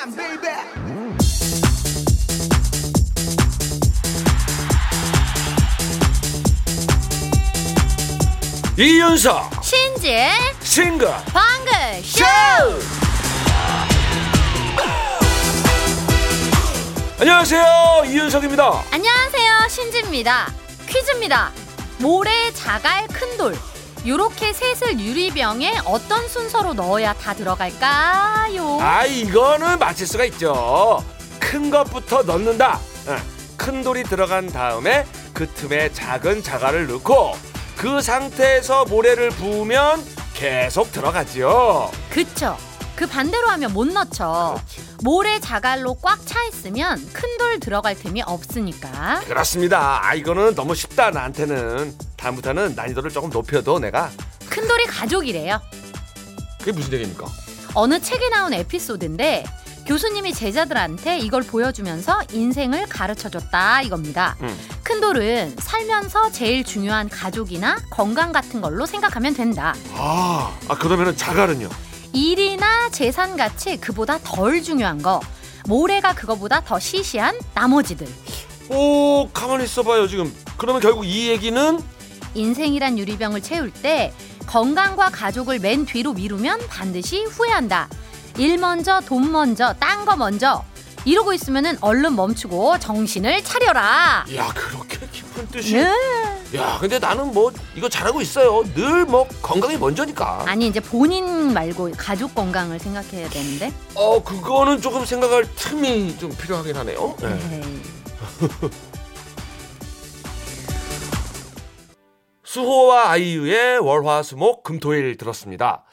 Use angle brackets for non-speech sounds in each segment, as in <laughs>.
time, baby. 이윤석 신지의 싱글 방글 쇼! 안녕하세요 이윤석입니다. 안녕하세요 신지입니다. 퀴즈입니다. 모래 자갈 큰돌 요렇게 셋을 유리병에 어떤 순서로 넣어야 다 들어갈까요? 아 이거는 맞힐 수가 있죠. 큰 것부터 넣는다. 예, 큰 돌이 들어간 다음에 그 틈에 작은 자갈을 넣고 그 상태에서 모래를 부으면 계속 들어가지요. 그쵸. 그 반대로 하면 못 넣죠. 모래 자갈로 꽉 차 있으면 큰 돌 들어갈 틈이 없으니까. 그렇습니다. 아 이거는 너무 쉽다 나한테는 다음부터는 난이도를 조금 높여도 내가 큰 돌이 가족이래요 그게 무슨 얘기입니까 어느 책에 나온 에피소드인데 교수님이 제자들한테 이걸 보여주면서 인생을 가르쳐줬다 이겁니다. 음. 큰 돌은 살면서 제일 중요한 가족이나 건강 같은 걸로 생각하면 된다. 아, 아 그러면은 자갈은요 일이나 재산 같이 그보다 덜 중요한 거. 모래가 그거보다 더 시시한 나머지들. 오 가만히 있어봐요 지금 그러면 결국 이 얘기는 인생이란 유리병을 채울 때 건강과 가족을 맨 뒤로 미루면 반드시 후회한다. 일 먼저, 돈 먼저, 딴 거 먼저. 이러고 있으면은 얼른 멈추고 정신을 차려라. 야 그렇게 깊은 뜻이 네. 야 근데 나는 뭐 이거 잘하고 있어요 늘 뭐 건강이 먼저니까 아니 이제 본인 말고 가족 건강을 생각해야 되는데. 어 그거는 조금 생각할 틈이 좀 필요하긴 하네요 네. 에 <laughs> 수호와 아이유의 월화수목 금토일 들었습니다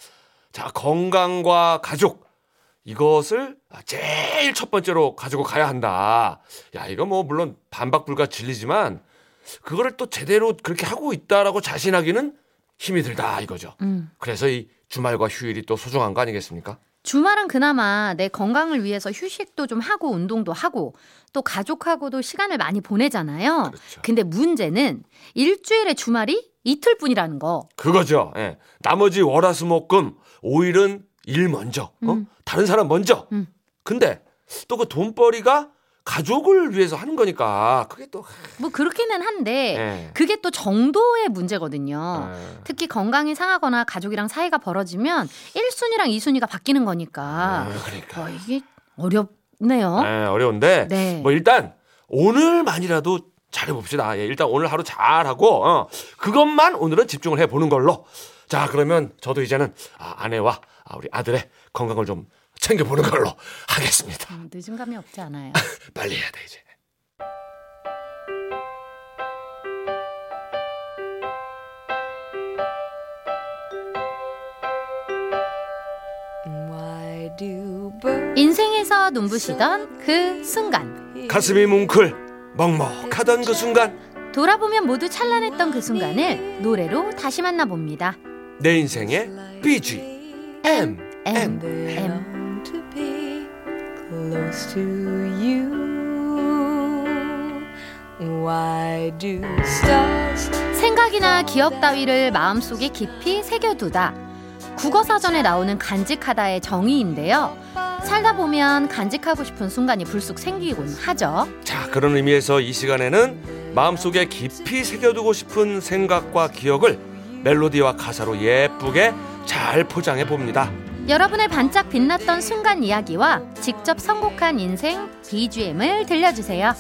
자 건강과 가족 이것을 제일 첫 번째로 가지고 가야 한다 야 이거 뭐 물론 반박불가 진리지만 그거를 또 제대로 그렇게 하고 있다라고 자신하기는 힘이 들다 이거죠 음. 그래서 이 주말과 휴일이 또 소중한 거 아니겠습니까? 주말은 그나마 내 건강을 위해서 휴식도 좀 하고 운동도 하고 또 가족하고도 시간을 많이 보내잖아요. 그렇죠. 근데 문제는 일주일의 주말이 이틀뿐이라는 거. 그거죠. 예. 나머지 월화수목금 5일은 일 먼저, 어? 음. 다른 사람 먼저. 음. 근데 또 그 돈벌이가 가족을 위해서 하는 거니까 그게 또 뭐 그렇기는 한데 예. 그게 또 정도의 문제거든요. 예. 특히 건강이 상하거나 가족이랑 사이가 벌어지면 1순위랑 2순위가 바뀌는 거니까. 아, 그러니까. 와, 이게 어렵네요. 예, 어려운데 네. 뭐 일단 오늘만이라도 잘해봅시다. 예, 일단 오늘 하루 잘하고 어, 그것만 오늘은 집중을 해보는 걸로. 자 그러면 저도 이제는 아, 아내와 아, 우리 아들의 건강을 좀 챙겨보는 걸로 하겠습니다. 음, 늦은 감이 없지 않아요. <laughs> 빨리 해야 돼 이제. 인생에서 눈부시던 그 순간. 가슴이 뭉클 먹먹하던 그 순간 돌아보면 모두 찬란했던 그 순간을 노래로 다시 만나봅니다. 내 인생의 BG M M M, close to you? Why do stars 생각이나 기억 따위를 마음속에 깊이 새겨두다. 국어사전에 나오는 간직하다의 정의인데요. 살다 보면 간직하고 싶은 순간이 불쑥 생기곤 하죠. 자 그런 의미에서 이 시간에는 마음속에 깊이 새겨두고 싶은 생각과 기억을 멜로디와 가사로 예쁘게 잘 포장해 봅니다. 여러분의 반짝 빛났던 순간 이야기와 직접 선곡한 인생 BGM을 들려주세요.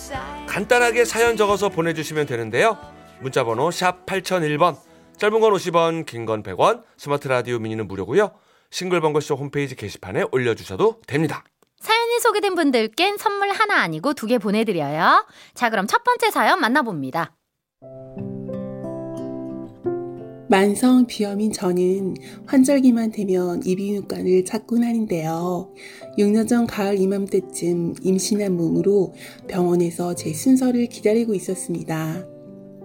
간단하게 사연 적어서 보내주시면 되는데요. 문자번호 샵 8001번 짧은 건 50원 긴 건 100원 스마트 라디오 미니는 무료고요. 싱글벙글쇼 홈페이지 게시판에 올려주셔도 됩니다. 사연이 소개된 분들께는 선물 하나 아니고 두 개 보내드려요. 자, 그럼 첫 번째 사연 만나봅니다. 만성 비염인 저는 환절기만 되면 이비인후과를 찾곤 하는데요. 6년 전 가을 이맘때쯤 임신한 몸으로 병원에서 제 순서를 기다리고 있었습니다.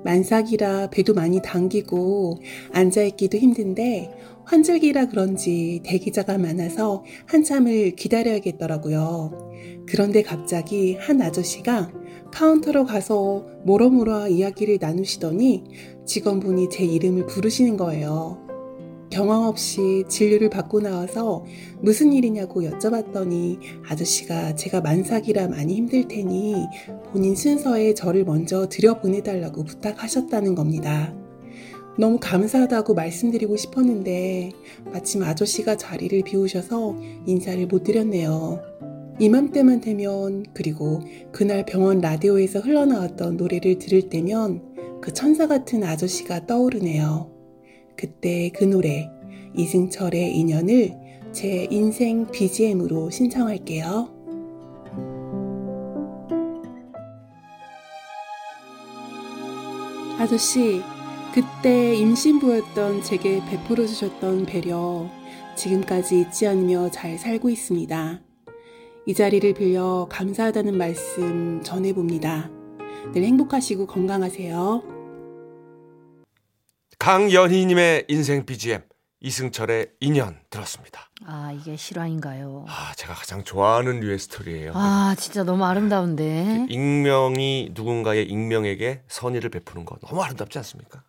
만삭이라 배도 많이 당기고 앉아있기도 힘든데 환절기라 그런지 대기자가 많아서 한참을 기다려야겠더라고요. 그런데 갑자기 한 아저씨가 카운터로 가서 뭐러뭐러 이야기를 나누시더니 직원분이 제 이름을 부르시는 거예요. 경험 없이 진료를 받고 나와서 무슨 일이냐고 여쭤봤더니 아저씨가 제가 만삭이라 많이 힘들 테니 본인 순서에 저를 먼저 들여보내달라고 부탁하셨다는 겁니다. 너무 감사하다고 말씀드리고 싶었는데 마침 아저씨가 자리를 비우셔서 인사를 못 드렸네요. 이맘때만 되면 그리고 그날 병원 라디오에서 흘러나왔던 노래를 들을 때면 그 천사 같은 아저씨가 떠오르네요. 그때 그 노래 이승철의 인연을 제 인생 BGM으로 신청할게요. 아저씨, 그때 임신부였던 제게 베풀어 주셨던 배려 지금까지 잊지 않으며 잘 살고 있습니다. 이 자리를 빌려 감사하다는 말씀 전해봅니다. 늘 행복하시고 건강하세요. 강연희님의 인생 BGM 이승철의 인연 들었습니다. 아 이게 실화인가요? 아 제가 가장 좋아하는 류의 스토리예요. 아 진짜 너무 아름다운데. 익명이 누군가의 익명에게 선의를 베푸는 거 너무 아름답지 않습니까?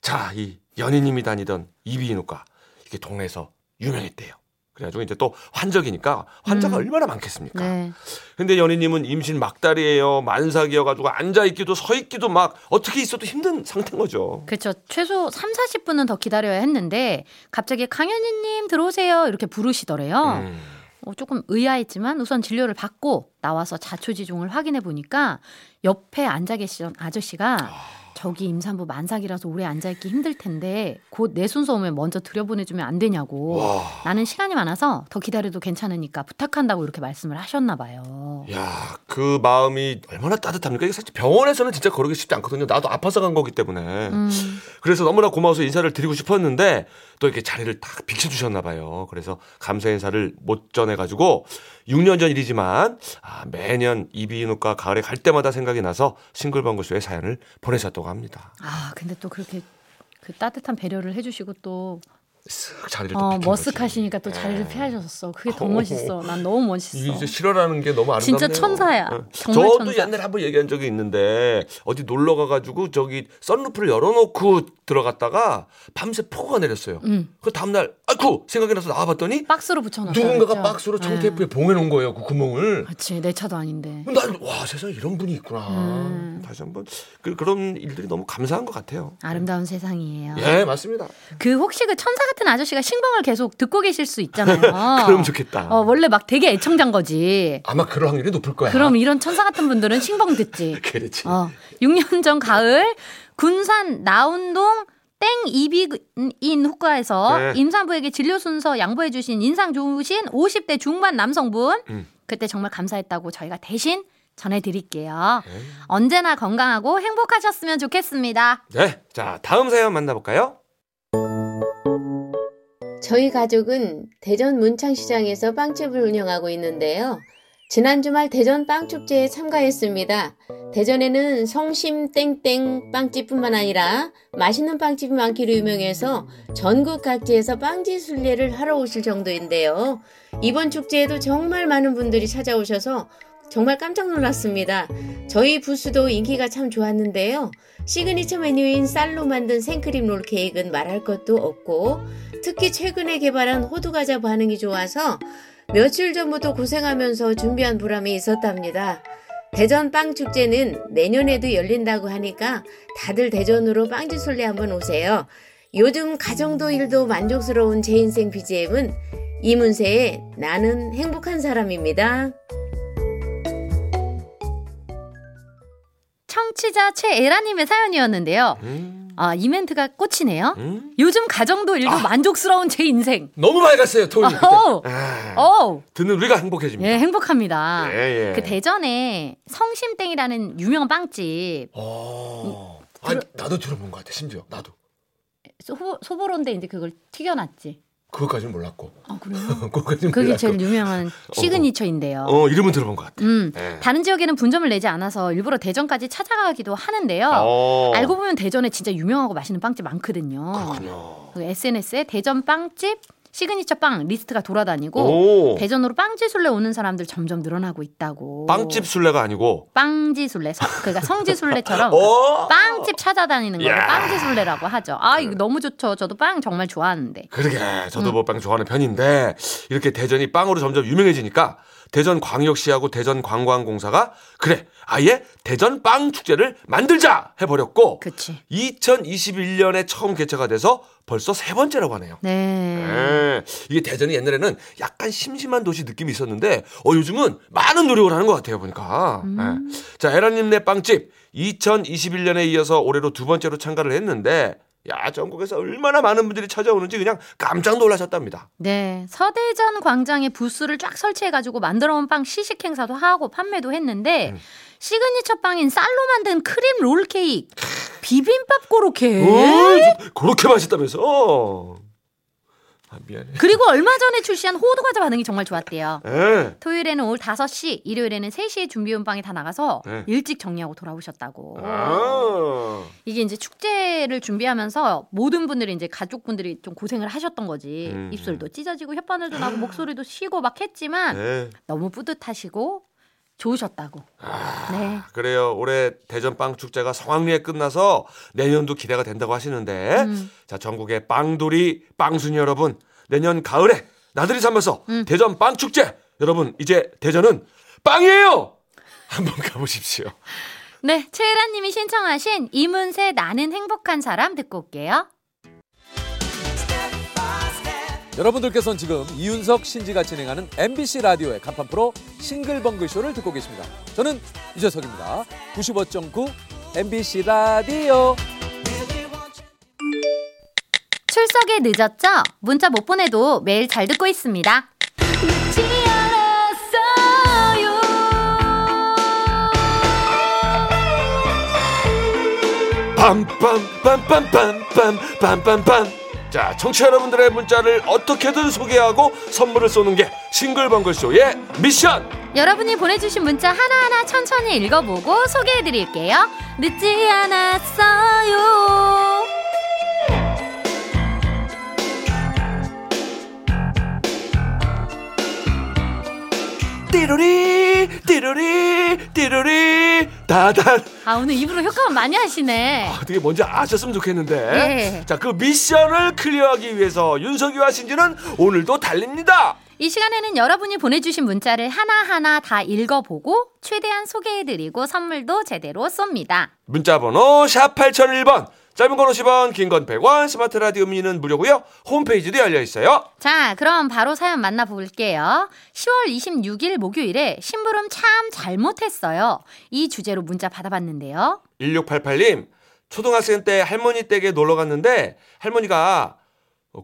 자, 이 연희님이 다니던 이비인후과 이게 동네에서 유명했대요. 그래가지고 이제 또 환적이니까 환자가 음. 얼마나 많겠습니까? 네. 근데 연희님은 임신 막달이에요. 만삭이어가지고 앉아있기도 서있기도 막 어떻게 있어도 힘든 상태인 거죠. 그렇죠. 최소 3, 40분은 더 기다려야 했는데 갑자기 강현희님 들어오세요 이렇게 부르시더래요. 음. 어, 조금 의아했지만 우선 진료를 받고 나와서 자초지종을 확인해 보니까 옆에 앉아 계시던 아저씨가 저기 임산부 만삭이라서 오래 앉아있기 힘들 텐데 곧 내 순서 오면 먼저 들여보내주면 안 되냐고 와. 나는 시간이 많아서 더 기다려도 괜찮으니까 부탁한다고 이렇게 말씀을 하셨나 봐요. 야, 그 마음이 얼마나 따뜻합니까? 이게 사실 병원에서는 진짜 그러기 쉽지 않거든요. 나도 아파서 간 거기 때문에. 음, 그래서 너무나 고마워서 인사를 드리고 싶었는데 또 이렇게 자리를 딱 비켜주셨나 봐요. 그래서 감사 인사를 못 전해가지고 6년 전 일이지만 아, 매년 이비인후과 가을에 갈 때마다 생각이 나서 싱글벙글쇼에 사연을 보내셨다고 합니다. 아 근데 또 그렇게 그 따뜻한 배려를 해주시고 또 쓱 자리를 또 어. 머쓱하시니까 또 자리를 네. 피하셨어. 그게 더 어. 멋있어. 난 너무 멋있어. 이게 이제 실화라는 게 너무 아름답네요. 진짜 천사야. 어. 정말 저도 천사. 옛날에 한번 얘기한 적이 있는데 어디 놀러 가가지고 저기 썬루프를 열어놓고 들어갔다가 밤새 폭우가 내렸어요. 음. 그 다음날 아이쿠 생각이 나서 나와봤더니 박스로 붙여놨어. 누군가가 박스로 청테이프에 봉해놓은 거예요. 그 구멍을. 그렇지 내 차도 아닌데. 난와 세상에 이런 분이 있구나. 음. 다시 한번 그, 그런 일들이 너무 감사한 것 같아요. 아름다운 세상이에요. 예 맞습니다. 그 혹시 그 천사 같은 아저씨가 신방을 계속 듣고 계실 수 있잖아요. <laughs> 그럼 좋겠다. 어, 원래 막 되게 애청자인 거지. 아마 그럴 확률이 높을 거야. 그럼 이런 천사 같은 분들은 신방 듣지. <laughs> 그렇지. 어, 6년 전 가을 군산 나운동 땡 이비인 후과에서 네. 임산부에게 진료 순서 양보해 주신 인상 좋으신 50대 중반 남성분 음. 그때 정말 감사했다고 저희가 대신 전해드릴게요. 네. 언제나 건강하고 행복하셨으면 좋겠습니다. 네, 자 다음 사연 만나볼까요? 저희 가족은 대전 문창시장에서 빵집을 운영하고 있는데요. 지난 주말 대전 빵축제에 참가했습니다. 대전에는 성심 땡땡 빵집뿐만 아니라 맛있는 빵집이 많기로 유명해서 전국 각지에서 빵지 순례를 하러 오실 정도인데요. 이번 축제에도 정말 많은 분들이 찾아오셔서 정말 깜짝 놀랐습니다. 저희 부스도 인기가 참 좋았는데요. 시그니처 메뉴인 쌀로 만든 생크림 롤 케이크는 말할 것도 없고 특히 최근에 개발한 호두 과자 반응이 좋아서 며칠 전부터 고생하면서 준비한 보람이 있었답니다. 대전 빵 축제는 내년에도 열린다고 하니까 다들 대전으로 빵지 순례 한번 오세요. 요즘 가정도 일도 만족스러운 제 인생 BGM은 이문세의 나는 행복한 사람입니다. 청취자 최애라님의 사연이었는데요. 음, 아, 이 멘트가 꽂히네요. 음. 요즘 가정도 일도 만족스러운 제 인생. 너무 밝았어요 토요일 그때. 어우. 아, 어, 듣는 우리가 행복해집니다. 예, 행복합니다. 예, 예. 그 대전에 성심땡이라는 유명한 빵집 어. 아, 나도 들어본 것 같아. 심지어 나도 소보, 소보로인데 이제 그걸 튀겨놨지. 그것까지는 몰랐고. 아 그래요? <laughs> 그것까지는 그게 몰랐고. 제일 유명한 시그니처인데요. 어 이름은 들어본 것 같아. 음, 예. 다른 지역에는 분점을 내지 않아서 일부러 대전까지 찾아가기도 하는데요. 어. 알고 보면 대전에 진짜 유명하고 맛있는 빵집 많거든요. 그렇군요. 그 SNS에 대전 빵집 시그니처 빵 리스트가 돌아다니고 오. 대전으로 빵지 순례 오는 사람들 점점 늘어나고 있다고. 빵집 순례가 아니고. 빵지 순례. 서- 그러니까 성지 순례처럼 오. <laughs> 빵집 찾아다니는 야. 빵지 순례라고 하죠. 아, 이거 너무 좋죠. 저도 빵 정말 좋아하는데. 그러게 음. 저도 뭐빵 좋아하는 편인데 이렇게 대전이 빵으로 점점 유명해지니까 대전 광역시하고 대전 관광공사가 그래 아예 대전 빵 축제를 만들자 해버렸고 그치. 2021년에 처음 개최가 돼서 벌써 세 번째라고 하네요. 네. 예, 이게 대전이 옛날에는 약간 심심한 도시 느낌이 있었는데 어 요즘은 많은 노력을 하는 것 같아요 보니까. 음. 예. 자 에라님네 빵집 2021년에 이어서 올해로 두 번째로 참가를 했는데 야 전국에서 얼마나 많은 분들이 찾아오는지 그냥 깜짝 놀라셨답니다. 네. 서대전 광장에 부스를 쫙 설치해가지고 만들어온 빵 시식 행사도 하고 판매도 했는데 음. 시그니처 빵인 쌀로 만든 크림 롤 케이크, 비빔밥 고로케. 오, 저- 그렇게 맛있다면서? 아 미안해. 그리고 얼마 전에 출시한 호두 과자 반응이 정말 좋았대요. 예. 토요일에는 오후 5시, 일요일에는 3시에 준비온 빵이 다 나가서 네. 일찍 정리하고 돌아오셨다고. 아. 이게 이제 축제를 준비하면서 모든 분들이 이제 가족분들이 좀 고생을 하셨던 거지. 음. 입술도 찢어지고 혓바늘도 나고 목소리도 쉬고 막 했지만 네. 너무 뿌듯하시고 좋으셨다고. 네. 그래요. 올해 대전 빵 축제가 성황리에 끝나서 내년도 기대가 된다고 하시는데 음. 자 전국의 빵돌이 빵순이 여러분 내년 가을에 나들이 삼아서 음. 대전 빵 축제 여러분 이제 대전은 빵이에요. <laughs> 한번 가보십시오. 네, 최혜란 님이 신청하신 이문세 나는 행복한 사람 듣고 올게요. 여러분들께서는 지금 이윤석 신지가 진행하는 MBC 라디오의 간판 프로 싱글벙글 쇼를 듣고 계십니다. 저는 유재석입니다. 95.9 MBC 라디오. 출석에 늦었죠? 문자 못 보내도 매일 잘 듣고 있습니다. 빰빰빰빰빰빰빰빰빰 자 청취자 여러분들의 문자를 어떻게든 소개하고 선물을 쏘는 게 싱글벙글쇼의 미션 여러분이 보내주신 문자 하나하나 천천히 읽어보고 소개해드릴게요. 늦지 않았어요. 띠로리 띠로리 띠로리 다단 아, 오늘 입으로 효과음 많이 하시네. 어떻게 뭔지 아셨으면 좋겠는데 예. 자그 미션을 클리어하기 위해서 윤석이와 신지는 오늘도 달립니다 이 시간에는 여러분이 보내주신 문자를 하나하나 다 읽어보고 최대한 소개해드리고 선물도 제대로 쏩니다. 문자번호 샵 8001번 짧은 건 50원 긴 건 100원 스마트 라디오 미니는 무료고요 홈페이지도 열려 있어요 자, 그럼 바로 사연 만나볼게요. 10월 26일 목요일에 심부름 참 잘못했어요. 이 주제로 문자 받아봤는데요. 1688님 초등학생 때 할머니 댁에 놀러 갔는데 할머니가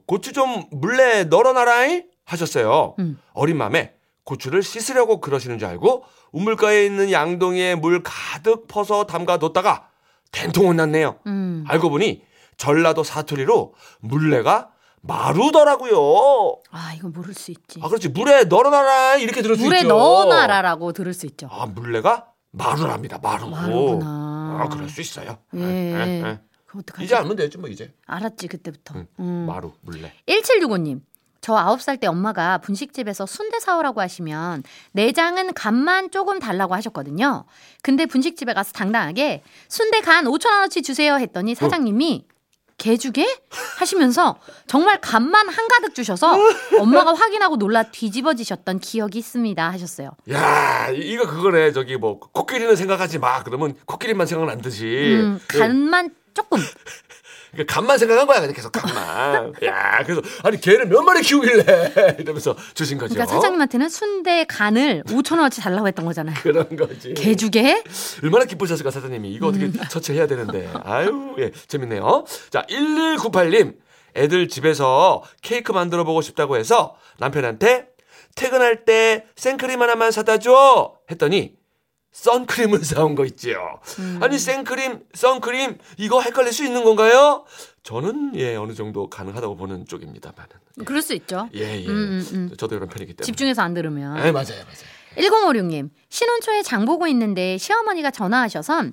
고추 좀 물레 널어놔라잉 하셨어요. 음. 어린 맘에 고추를 씻으려고 그러시는 줄 알고 우물가에 있는 양동이에 물 가득 퍼서 담가 뒀다가 된통 혼났네요. 음. 알고 보니 전라도 사투리로 물레가 마루더라고요. 아, 이건 모를 수 있지. 아 그렇지 물에 널어놔라 이렇게 들을 수 물에 있죠. 넣어놔라라고 들을 수 있죠. 아 물레가 마루랍니다. 마루. 마루구나. 아 그럴 수 있어요. 예. 예, 예. 그럼 어떡하지? 이제 알면 되지 뭐 이제. 알았지, 그때부터. 응. 음. 마루 물레. 1765님. 저 9살 때 엄마가 분식집에서 순대 사오라고 하시면 내장은 간만 조금 달라고 하셨거든요. 근데 분식집에 가서 당당하게 순대 간 5천원어치 주세요 했더니 사장님이 개주게? 하시면서 정말 간만 한가득 주셔서 엄마가 확인하고 놀라 뒤집어지셨던 기억이 있습니다 하셨어요. 야 이- 이거 그거네 저기 뭐 코끼리는 생각하지 마 그러면 코끼리만 생각나듯이 음, 간만 조금. <laughs> 그러니까 간만 생각한 거야 그냥 계속 간만. 야 그래서 아니 개를 몇 마리 키우길래? 이러면서 주신 거죠. 그러니까 사장님한테는 순대 간을 5천 원어치 달라고 했던 거잖아요. 그런 거지. 개 주게? 얼마나 기쁘셨을까 사장님이. 이거 어떻게 음. 처치해야 되는데. 아유 예 재밌네요. 자 1198님. 애들 집에서 케이크 만들어 보고 싶다고 해서 남편한테 퇴근할 때 생크림 하나만 사다 줘! 했더니 선크림을 <laughs> 사온 거 있지요. 음. 아니 생크림, 선크림 이거 헷갈릴 수 있는 건가요? 저는 예 어느 정도 가능하다고 보는 쪽입니다만은 그럴 수 있죠. 예 예. 음, 음, 음. 저도 이런 편이기 때문에. 집중해서 안 들으면. 예 맞아요 맞아요. 1056님, 신혼초에 장 보고 있는데 시어머니가 전화하셔서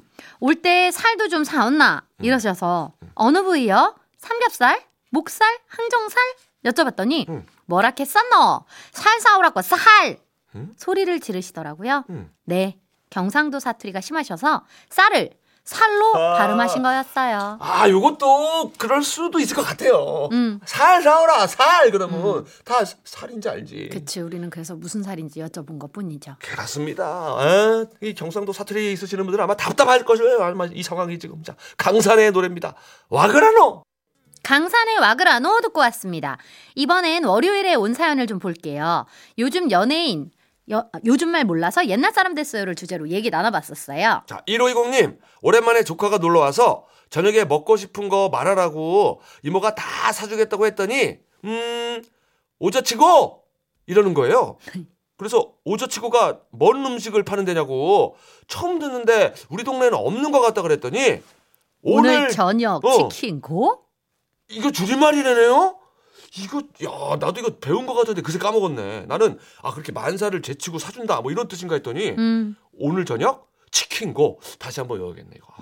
올 때 살도 좀 사왔나? 이러셔서 어느 부위요? 삼겹살? 목살? 항정살? 여쭤봤더니 응. 뭐라 했었노? 살 사오라고 살 응? 소리를 지르시더라고요. 응. 네, 경상도 사투리가 심하셔서 쌀을 살로 아. 발음하신 거였어요. 아, 요것도 그럴 수도 있을 것 같아요. 음. 살 사오라, 살! 그러면 다 살인지 알지. 그치, 우리는 그래서 무슨 살인지 여쭤본 것 뿐이죠. 그렇습니다. 에? 이 경상도 사투리 있으시는 분들은 아마 답답할 것이에요. 아마 이 상황이 지금. 자, 강산의 노래입니다. 와그라노! 강산의 와그라노 듣고 왔습니다. 이번엔 월요일에 온 사연을 좀 볼게요. 요즘 연예인, 여- 요즘 말 몰라서 옛날 사람 됐어요를 주제로 얘기 나눠봤었어요. 자, 1520님, 오랜만에 조카가 놀러 와서 저녁에 먹고 싶은 거 말하라고 이모가 다 사주겠다고 했더니, 음, 오자치고! 이러는 거예요. 그래서 오자치고가 뭔 음식을 파는 데냐고 처음 듣는데 우리 동네는 없는 것 같다 그랬더니 오늘, 오늘, 저녁 어. 치킨 고? 이거 줄임말이래네요? 이거 야 나도 이거 배운 것 같은데 그새 까먹었네. 나는 아 그렇게 만사를 제치고 사준다 뭐 이런 뜻인가 했더니 음. 오늘 저녁 치킨고 다시 한번 외워야겠네 이거. 아,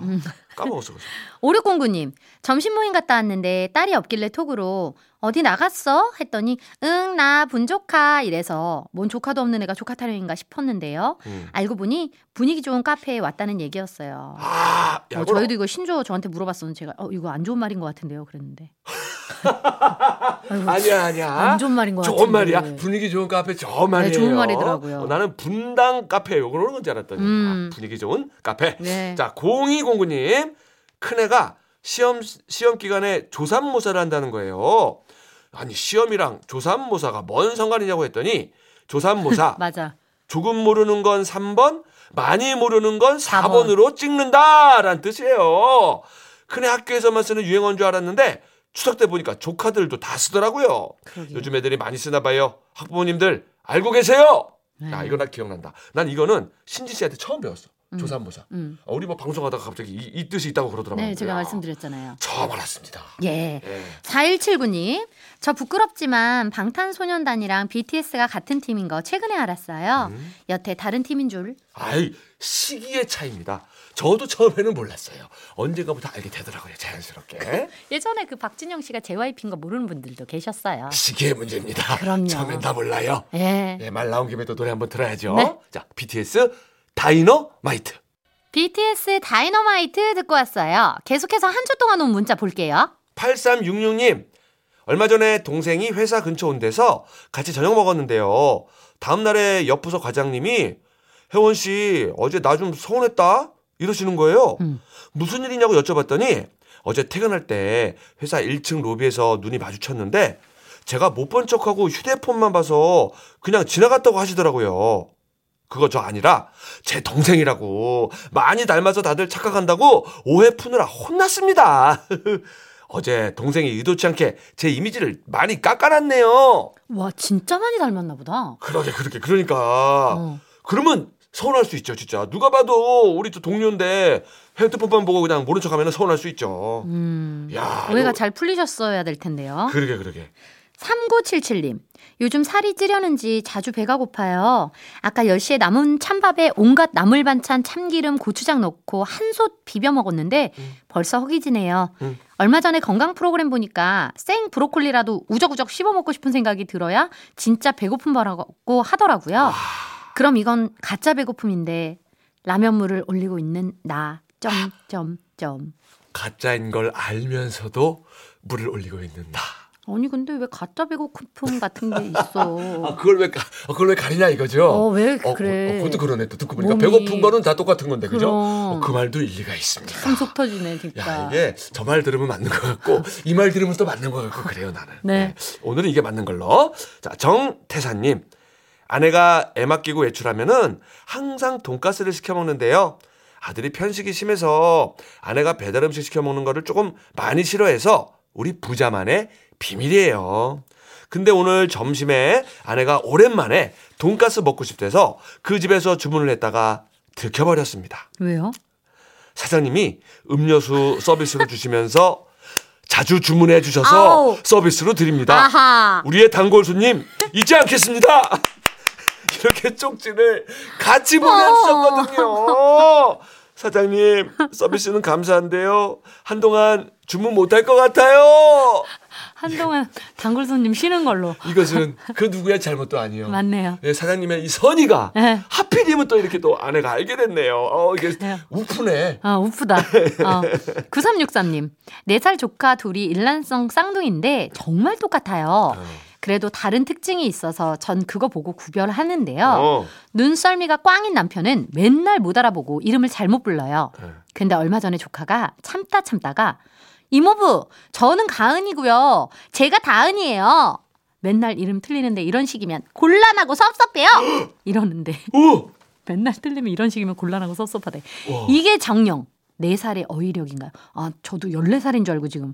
까먹었어 그래서. 5609님, 점심 모임 갔다 왔는데 딸이 없길래 톡으로 어디 나갔어? 했더니 응, 나 분조카 이래서 뭔 조카도 없는 애가 조카 타령인가 싶었는데요. 음. 알고 보니 분위기 좋은 카페에 왔다는 얘기였어요. 아, 야, 어, 저희도 이거 신조 저한테 물어봤었는데 제가 어, 이거 안 좋은 말인 것 같은데요. 그랬는데. <laughs> <laughs> 아이고, 아니야 아니야. 안 좋은 말인 것 같은데. 좋은 말이야. 분위기 좋은 카페 좋은 말이에요. 좋은 말이더라고요. 어, 나는 분당 카페요. 그러는 건줄 알았더니 음. 아, 분위기 좋은 카페. 네. 자, 0209님. 큰애가 시험 시험 기간에 조산모사를 한다는 거예요. 아니, 시험이랑 조산모사가 뭔 상관이냐고 했더니 조산모사 <laughs> 맞아. 조금 모르는 건 3번, 많이 모르는 건 4번. 4번으로 찍는다라는 뜻이에요. 큰애 학교에서만 쓰는 유행어인 줄 알았는데 추석 때 보니까 조카들도 다 쓰더라고요. 그러게요. 요즘 애들이 많이 쓰나 봐요. 학부모님들 알고 계세요? 네. 야, 이거 나 기억난다. 난 이거는 신지 씨한테 처음 배웠어. 조산모사. 음. 어, 우리 뭐 방송하다가 갑자기 이, 이 뜻이 있다고 그러더라고요. 네, 제가 야, 말씀드렸잖아요. 처음 알았습니다. 예. 예. 4179님, 저 부끄럽지만 방탄소년단이랑 BTS가 같은 팀인 거 최근에 알았어요. 음. 여태 다른 팀인 줄. 아이, 시기의 차이입니다. 저도 처음에는 몰랐어요. 언젠가부터 알게 되더라고요. 자연스럽게. 예전에 그 박진영 씨가 JYP인 거 모르는 분들도 계셨어요. 시기의 문제입니다. 그럼요. 처음엔 다 몰라요. 예. 예, 말 나온 김에 또 노래 한번 들어야죠. 네. 자, BTS 다이너마이트. BTS 다이너마이트 듣고 왔어요. 계속해서 한 주 동안 온 문자 볼게요. 8366님. 얼마 전에 동생이 회사 근처 온 데서 같이 저녁 먹었는데요. 다음 날에 옆 부서 과장님이 혜원 씨 어제 나 좀 서운했다 이러시는 거예요. 음. 무슨 일이냐고 여쭤봤더니 어제 퇴근할 때 회사 1층 로비에서 눈이 마주쳤는데 제가 못 본 척하고 휴대폰만 봐서 그냥 지나갔다고 하시더라고요. 그거 저 아니라 제 동생이라고 많이 닮아서 다들 착각한다고 오해 푸느라 혼났습니다. <laughs> 어제 동생이 의도치 않게 제 이미지를 많이 깎아놨네요. 와, 진짜 많이 닮았나 보다. 그러게 그렇게 그러니까 어. 그러면 서운할 수 있죠 진짜 누가 봐도 우리 또 동료인데 핸드폰만 보고 그냥 모른 척하면 서운할 수 있죠. 음. 야 오해가 잘 풀리셨어야 될 텐데요. 그러게 그러게 3977님. 요즘 살이 찌려는지 자주 배가 고파요. 아까 10시에 남은 찬밥에 온갖 나물 반찬, 참기름, 고추장 넣고 한솥 비벼 먹었는데 벌써 허기지네요. 음. 얼마 전에 건강 프로그램 보니까 생 브로콜리라도 우적우적 씹어 먹고 싶은 생각이 들어야 진짜 배고픈 거라고 하더라고요. 그럼 이건 가짜 배고픔인데 라면물을 올리고 있는 나. 점점점. 가짜인 걸 알면서도 물을 올리고 있는 나. 아니 근데 왜 가짜 배고픔 같은 게 있어? <laughs> 아 그걸 왜 가, 아, 그걸 왜 가리냐 이거죠? 어, 왜 어, 그래? 어, 그것도 그러네. 또 듣고 보니까 몸이- 배고픈 거는 다 똑같은 건데 그죠? 어, 그 말도 일리가 있습니다. 참속 터지네 진짜. 야 이게 저 말 들으면 맞는 것 같고 이 말 들으면 또 맞는 것 같고 그래요 나는. 네. 오늘은 이게 맞는 걸로. 자 정태사님 아내가 애 맡기고 외출하면은 항상 돈가스를 시켜 먹는데요. 아들이 편식이 심해서 아내가 배달 음식 시켜 먹는 거를 조금 많이 싫어해서 우리 부자만의 비밀이에요. 근데 오늘 점심에 아내가 오랜만에 돈가스 먹고 싶대서 그 집에서 주문을 했다가 들켜버렸습니다. 왜요? 사장님이 음료수 서비스로 주시면서 자주 주문해 주셔서 아우. 서비스로 드립니다. 아하. 우리의 단골 손님 잊지 않겠습니다. <laughs> 이렇게 쪽지를 같이 보내주셨거든요. <laughs> 사장님 서비스는 감사한데요. 한동안 주문 못할 것 같아요. 한동안 단골 손님 쉬는 걸로. 이것은 그 누구의 잘못도 아니요. 맞네요. 예, 사장님의 이 선의가 네. 하필이면 또 이렇게 또 아내가 알게 됐네요. 어, 이게 그래요. 우프네. 아, 우프다. 어. <laughs> 9363님. 4살 조카 둘이 일란성 쌍둥이인데 정말 똑같아요. 그래도 다른 특징이 있어서 전 그거 보고 구별하는데요. 어. 눈썰미가 꽝인 남편은 맨날 못 알아보고 이름을 잘못 불러요. 네. 근데 얼마 전에 조카가 참다 참다가 이모부, 저는 가은이고요. 제가 다은이에요. 맨날 이름 틀리는데 이런 식이면 곤란하고 섭섭해요. <gasps> 이러는데 오! <laughs> 맨날 틀리면 이런 식이면 곤란하고 섭섭하대. 와. 이게 정령 4살의 어휘력인가요? 아, 저도 14살인 줄 알고 지금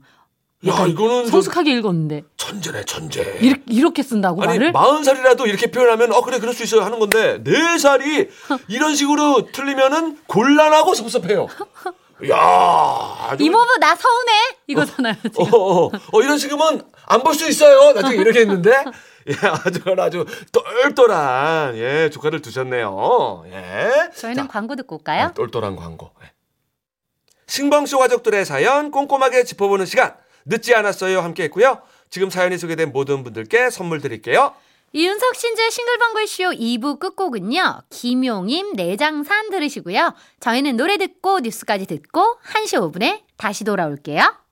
야, 이거는 좀 성숙하게 읽었는데 천재네, 천재. 이렇게, 이렇게 쓴다고 아니, 말을? 마흔 살이라도 이렇게 표현하면 어 그래 그럴 수 있어요 하는 건데 네 살이 이런 식으로 틀리면은 곤란하고 섭섭해요. <laughs> 야, 이모부 나 서운해 이거잖아요. 어, 지금. 어, 어, 이런 식이면 안 볼 수 있어요. 나중에 이렇게 했는데, <laughs> 예, 아주, 아주 똘똘한, 예, 조카를 두셨네요. 예. 저희는 자, 광고 듣고 올까요? 아, 똘똘한 광고. 예. 신봉쇼 가족들의 사연 꼼꼼하게 짚어보는 시간, 늦지 않았어요. 함께 했고요. 지금 사연이 소개된 모든 분들께 선물 드릴게요. 이윤석 신재 싱글벙글쇼 2부 끝곡은요. 김용임 내장산 들으시고요. 저희는 노래 듣고 뉴스까지 듣고 1시 5분에 다시 돌아올게요.